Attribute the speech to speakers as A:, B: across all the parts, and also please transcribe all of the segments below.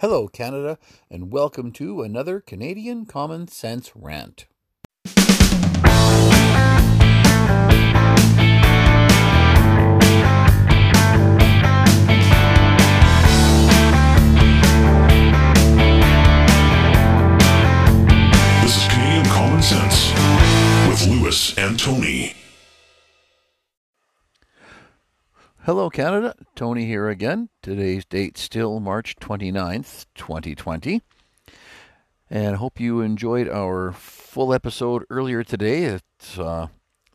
A: Hello, Canada, and welcome to another Canadian Common Sense Rant.
B: This is Canadian Common Sense with Lewis and Tony.
A: Hello, Canada. Tony here again. Today's date still March 29th, 2020. And I hope you enjoyed our full episode earlier today. It's uh,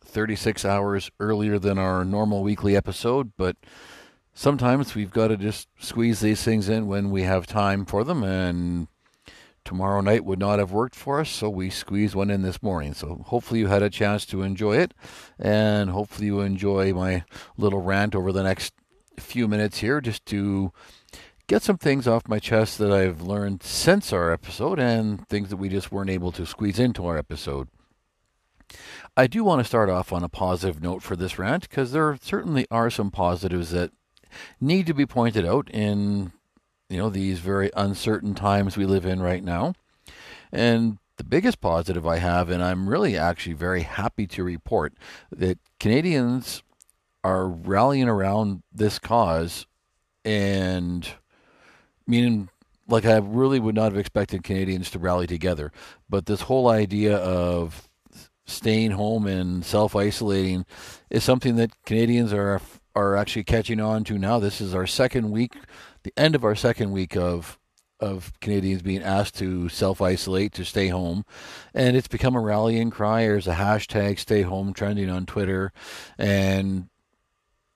A: 36 hours earlier than our normal weekly episode, but sometimes we've got to just squeeze these things in when we have time for them. And tomorrow night would not have worked for us, so we squeezed one in this morning. So hopefully you had a chance to enjoy it, and hopefully you enjoy my little rant over the next few minutes here just to get some things off my chest that I've learned since our episode and things that we just weren't able to squeeze into our episode. I do want to start off on a positive note for this rant because there certainly are some positives that need to be pointed out in you know these very uncertain times we live in right now. And the biggest positive I have, and I'm really actually very happy to report that Canadians are rallying around this cause, and meaning like I really would not have expected Canadians to rally together, but this whole idea of staying home and self isolating is something that Canadians are are actually catching on to now. This is our second week, the end of our second week of of Canadians being asked to self isolate, to stay home. And it's become a rallying cry. There's a hashtag stay home trending on Twitter. And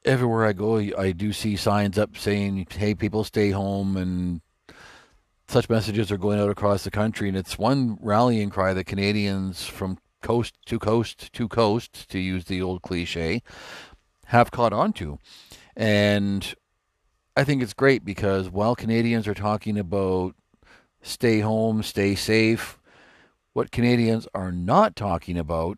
A: everywhere I go, I do see signs up saying, hey, people stay home. And such messages are going out across the country. And it's one rallying cry that Canadians from coast to coast to coast, to use the old cliche, have caught on to. And I think it's great because while Canadians are talking about stay home, stay safe, what Canadians are not talking about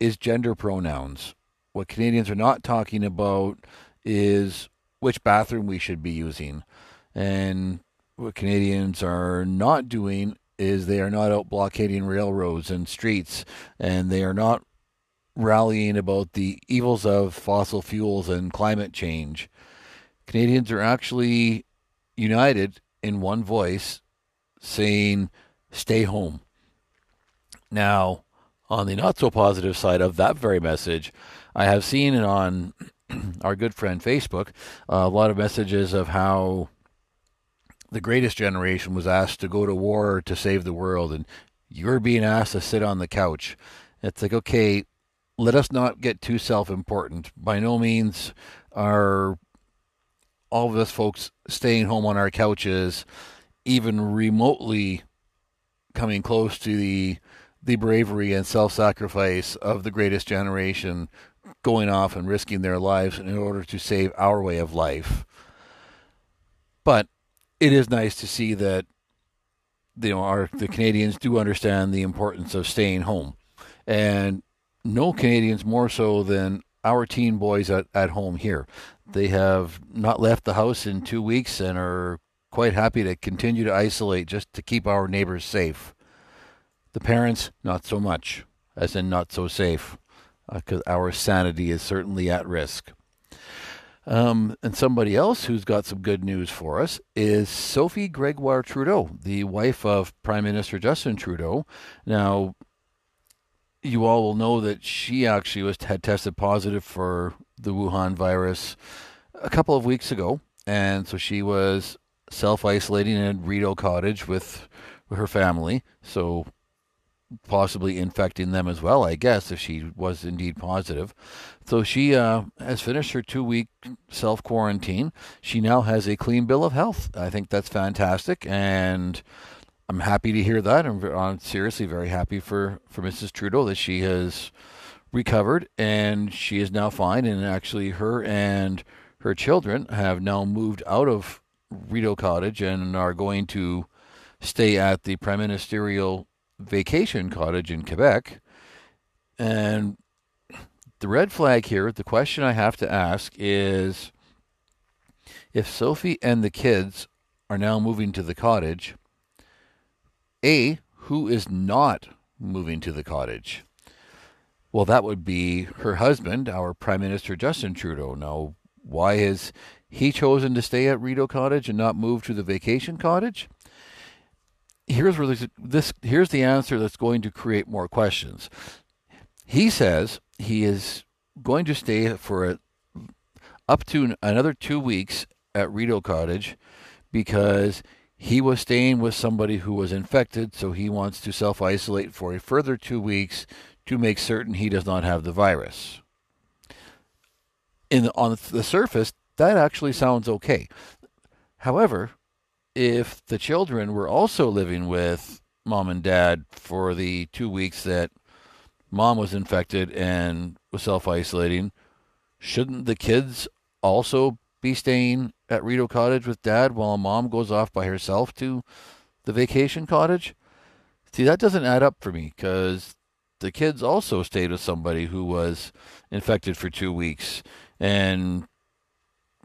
A: is gender pronouns. What Canadians are not talking about is which bathroom we should be using. And what Canadians are not doing is they are not out blockading railroads and streets, and they are not rallying about the evils of fossil fuels and climate change. Canadians are actually united in one voice saying, stay home. Now, on the not so positive side of that very message, I have seen it on our good friend Facebook uh, a lot of messages of how the greatest generation was asked to go to war to save the world, and you're being asked to sit on the couch. It's like, okay, let us not get too self important. By no means are all of us folks staying home on our couches even remotely coming close to the the bravery and self-sacrifice of the greatest generation going off and risking their lives in order to save our way of life. But it is nice to see that you know our the Canadians do understand the importance of staying home. And no Canadians more so than our teen boys at, at home here. They have not left the house in two weeks and are quite happy to continue to isolate just to keep our neighbors safe. The parents, not so much, as in not so safe, because uh, our sanity is certainly at risk. Um, and somebody else who's got some good news for us is Sophie Gregoire Trudeau, the wife of Prime Minister Justin Trudeau. Now, you all will know that she actually was had tested positive for the Wuhan virus a couple of weeks ago, and so she was self isolating in Rideau Cottage with, with her family. So possibly infecting them as well, I guess, if she was indeed positive. So she uh, has finished her two week self quarantine. She now has a clean bill of health. I think that's fantastic. And I'm happy to hear that. I'm, I'm seriously very happy for, for Mrs. Trudeau that she has recovered and she is now fine. And actually, her and her children have now moved out of Rideau Cottage and are going to stay at the Prime Ministerial Vacation Cottage in Quebec. And the red flag here, the question I have to ask is if Sophie and the kids are now moving to the cottage. A, who is not moving to the cottage? Well, that would be her husband, our Prime Minister Justin Trudeau. Now, why has he chosen to stay at Rideau Cottage and not move to the vacation cottage? Here's where this, this here's the answer that's going to create more questions. He says he is going to stay for a, up to another two weeks at Rideau Cottage because he was staying with somebody who was infected, so he wants to self isolate for a further two weeks to make certain he does not have the virus. In on the surface, that actually sounds okay. However, if the children were also living with mom and dad for the two weeks that mom was infected and was self isolating, shouldn't the kids also be staying at Rideau Cottage with dad while mom goes off by herself to the vacation cottage? See, that doesn't add up for me because the kids also stayed with somebody who was infected for two weeks. And,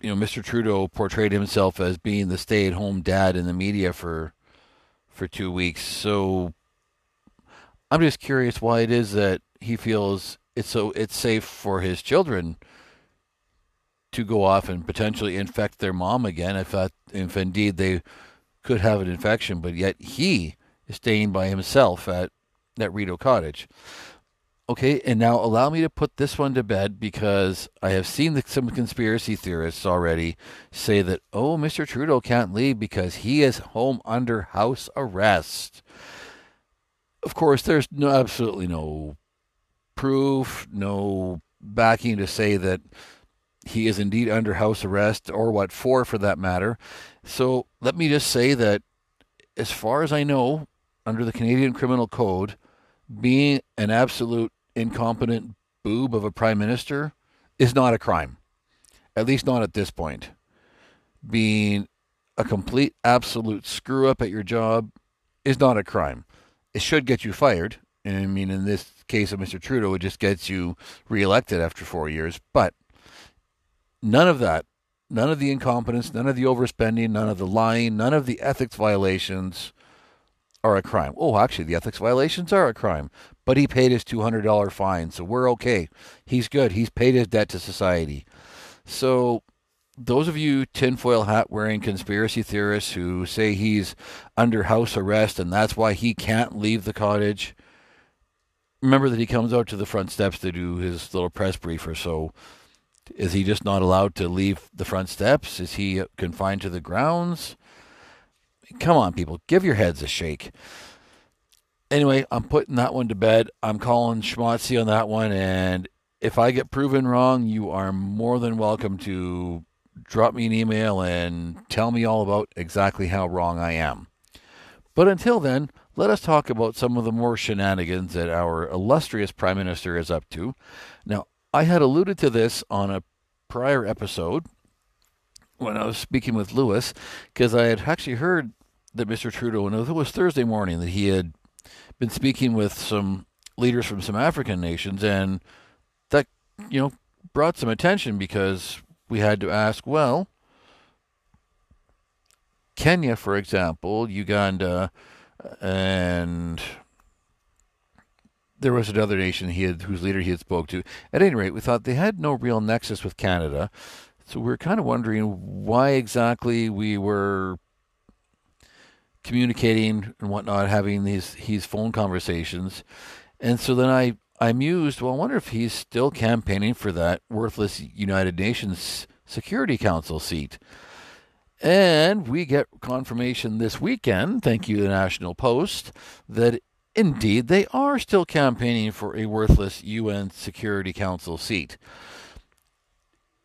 A: you know, Mr. Trudeau portrayed himself as being the stay at home dad in the media for for two weeks. So I'm just curious why it is that he feels it's so it's safe for his children to go off and potentially infect their mom again if that if indeed they could have an infection, but yet he is staying by himself at at Rideau Cottage. Okay, and now allow me to put this one to bed because I have seen the, some conspiracy theorists already say that, oh, Mr. Trudeau can't leave because he is home under house arrest. Of course, there's no, absolutely no proof, no backing to say that he is indeed under house arrest or what for, for that matter. So let me just say that, as far as I know, under the Canadian Criminal Code, being an absolute incompetent boob of a prime minister is not a crime, at least not at this point. Being a complete absolute screw up at your job is not a crime. It should get you fired. And I mean, in this case of Mr. Trudeau, it just gets you reelected after four years. But none of that, none of the incompetence, none of the overspending, none of the lying, none of the ethics violations are a crime. Oh, actually, the ethics violations are a crime. But he paid his $200 fine, so we're okay. He's good. He's paid his debt to society. So, those of you tinfoil hat wearing conspiracy theorists who say he's under house arrest and that's why he can't leave the cottage, remember that he comes out to the front steps to do his little press brief or so. Is he just not allowed to leave the front steps? Is he confined to the grounds? Come on, people, give your heads a shake. Anyway, I'm putting that one to bed. I'm calling schmotzy on that one, and if I get proven wrong, you are more than welcome to drop me an email and tell me all about exactly how wrong I am. But until then, let us talk about some of the more shenanigans that our illustrious Prime Minister is up to. Now, I had alluded to this on a prior episode when I was speaking with Lewis, because I had actually heard that Mr. Trudeau, and it was Thursday morning, that he had been speaking with some leaders from some African nations, and that, you know, brought some attention because we had to ask, well, Kenya, for example, Uganda, and there was another nation he had whose leader he had spoke to. At any rate, we thought they had no real nexus with Canada, so we are kind of wondering why exactly we were communicating and whatnot, having these these phone conversations, and so then I I mused, well, I wonder if he's still campaigning for that worthless United Nations Security Council seat. And we get confirmation this weekend, thank you, the National Post, that indeed they are still campaigning for a worthless UN Security Council seat.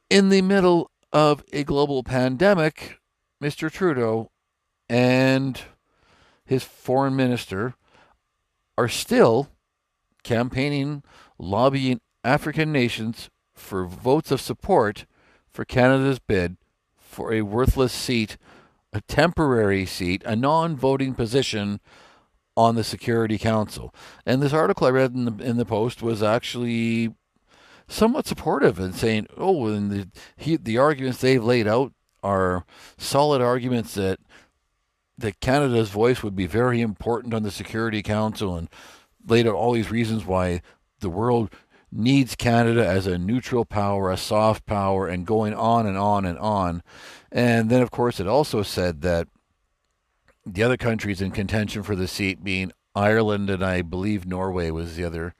A: In the middle of a global pandemic, Mr. Trudeau and his foreign minister are still campaigning, lobbying African nations for votes of support for Canada's bid for a worthless seat, a temporary seat, a non voting position on the Security Council. And this article I read in the, in the Post was actually somewhat supportive and saying, oh, and the, he, the arguments they've laid out are solid arguments that that Canada's voice would be very important on the Security Council and laid out all these reasons why the world needs Canada as a neutral power, a soft power, and going on and on and on. And then, of course, it also said that the other countries in contention for the seat, being Ireland and I believe Norway was the other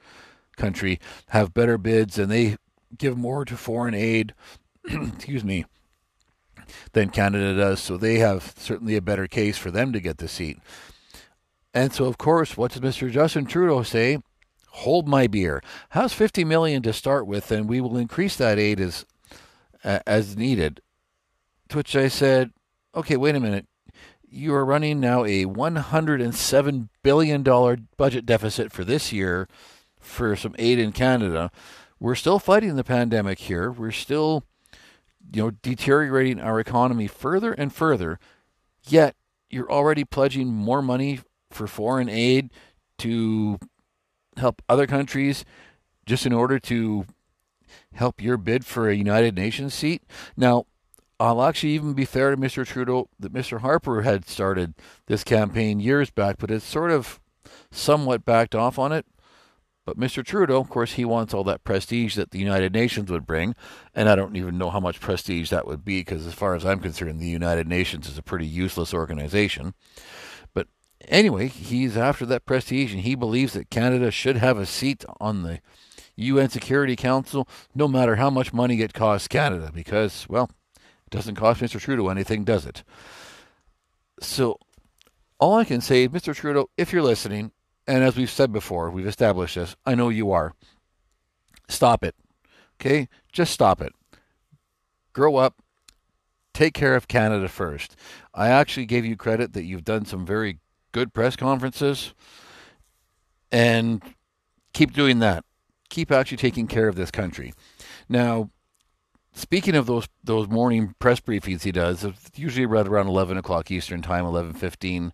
A: country, have better bids and they give more to foreign aid. excuse me than Canada does, so they have certainly a better case for them to get the seat. And so, of course, what does Mr. Justin Trudeau say? Hold my beer. How's 50 million to start with, and we will increase that aid as uh, as needed. To which I said, okay, wait a minute. You are running now a 107 billion dollar budget deficit for this year for some aid in Canada. We're still fighting the pandemic here. We're still you know, deteriorating our economy further and further, yet you're already pledging more money for foreign aid to help other countries just in order to help your bid for a United Nations seat. Now, I'll actually even be fair to Mr. Trudeau that Mr. Harper had started this campaign years back, but it's sort of somewhat backed off on it. But Mr. Trudeau, of course, he wants all that prestige that the United Nations would bring. And I don't even know how much prestige that would be because, as far as I'm concerned, the United Nations is a pretty useless organization. But anyway, he's after that prestige and he believes that Canada should have a seat on the UN Security Council no matter how much money it costs Canada because, well, doesn't cost Mr. Trudeau anything, does it? So all I can say, Mr. Trudeau, if you're listening, and as we've said before, we've established this. I know you are. Stop it. Okay? Just stop it. Grow up. Take care of Canada first. I actually gave you credit that you've done some very good press conferences. And keep doing that. Keep actually taking care of this country. Now, speaking of those those morning press briefings he does, usually right around eleven o'clock Eastern time, eleven fifteen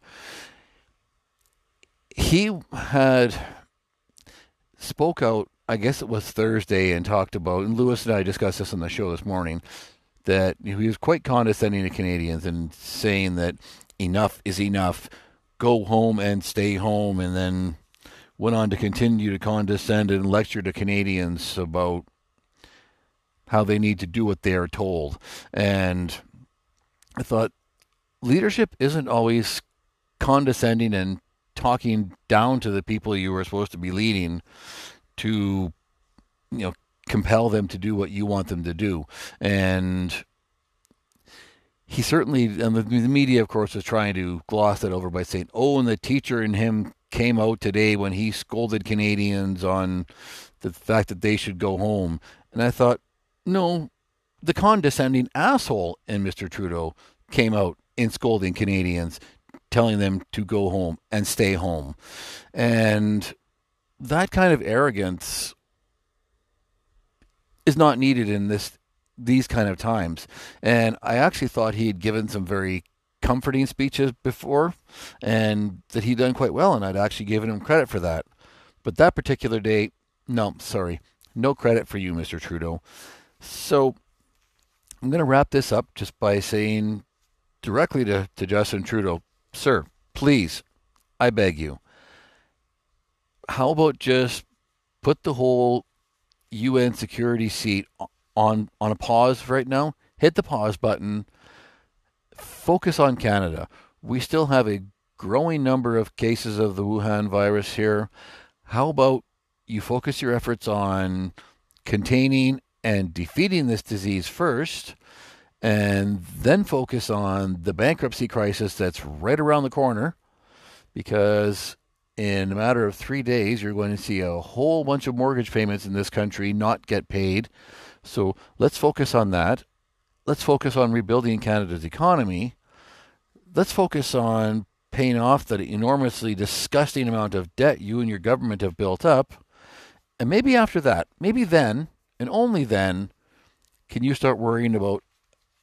A: he had spoke out, I guess it was Thursday, and talked about, and Lewis and I discussed this on the show this morning, that he was quite condescending to Canadians and saying that enough is enough, go home and stay home, and then went on to continue to condescend and lecture to Canadians about how they need to do what they are told. And I thought leadership isn't always condescending and talking down to the people you were supposed to be leading to you know compel them to do what you want them to do and he certainly and the, the media of course is trying to gloss it over by saying oh and the teacher in him came out today when he scolded Canadians on the fact that they should go home and I thought no the condescending asshole in Mr. Trudeau came out in scolding Canadians telling them to go home and stay home. And that kind of arrogance is not needed in this these kind of times. And I actually thought he had given some very comforting speeches before and that he'd done quite well and I'd actually given him credit for that. But that particular day, no, sorry. No credit for you, Mr. Trudeau. So I'm going to wrap this up just by saying directly to, to Justin Trudeau, sir, please, I beg you, how about just put the whole UN security seat on on a pause right now? Hit the pause button. Focus on Canada. We still have a growing number of cases of the Wuhan virus here. How about you focus your efforts on containing and defeating this disease first? and then focus on the bankruptcy crisis that's right around the corner because in a matter of three days, you're going to see a whole bunch of mortgage payments in this country not get paid. So let's focus on that. Let's focus on rebuilding Canada's economy. Let's focus on paying off the enormously disgusting amount of debt you and your government have built up. And maybe after that, maybe then, and only then, can you start worrying about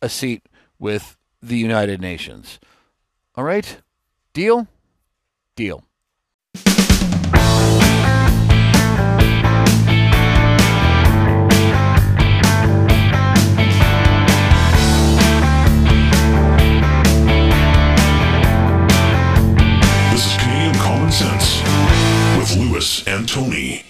A: a seat with the United Nations. All right? Deal? Deal.
B: This is Common Sense with Lewis and Tony.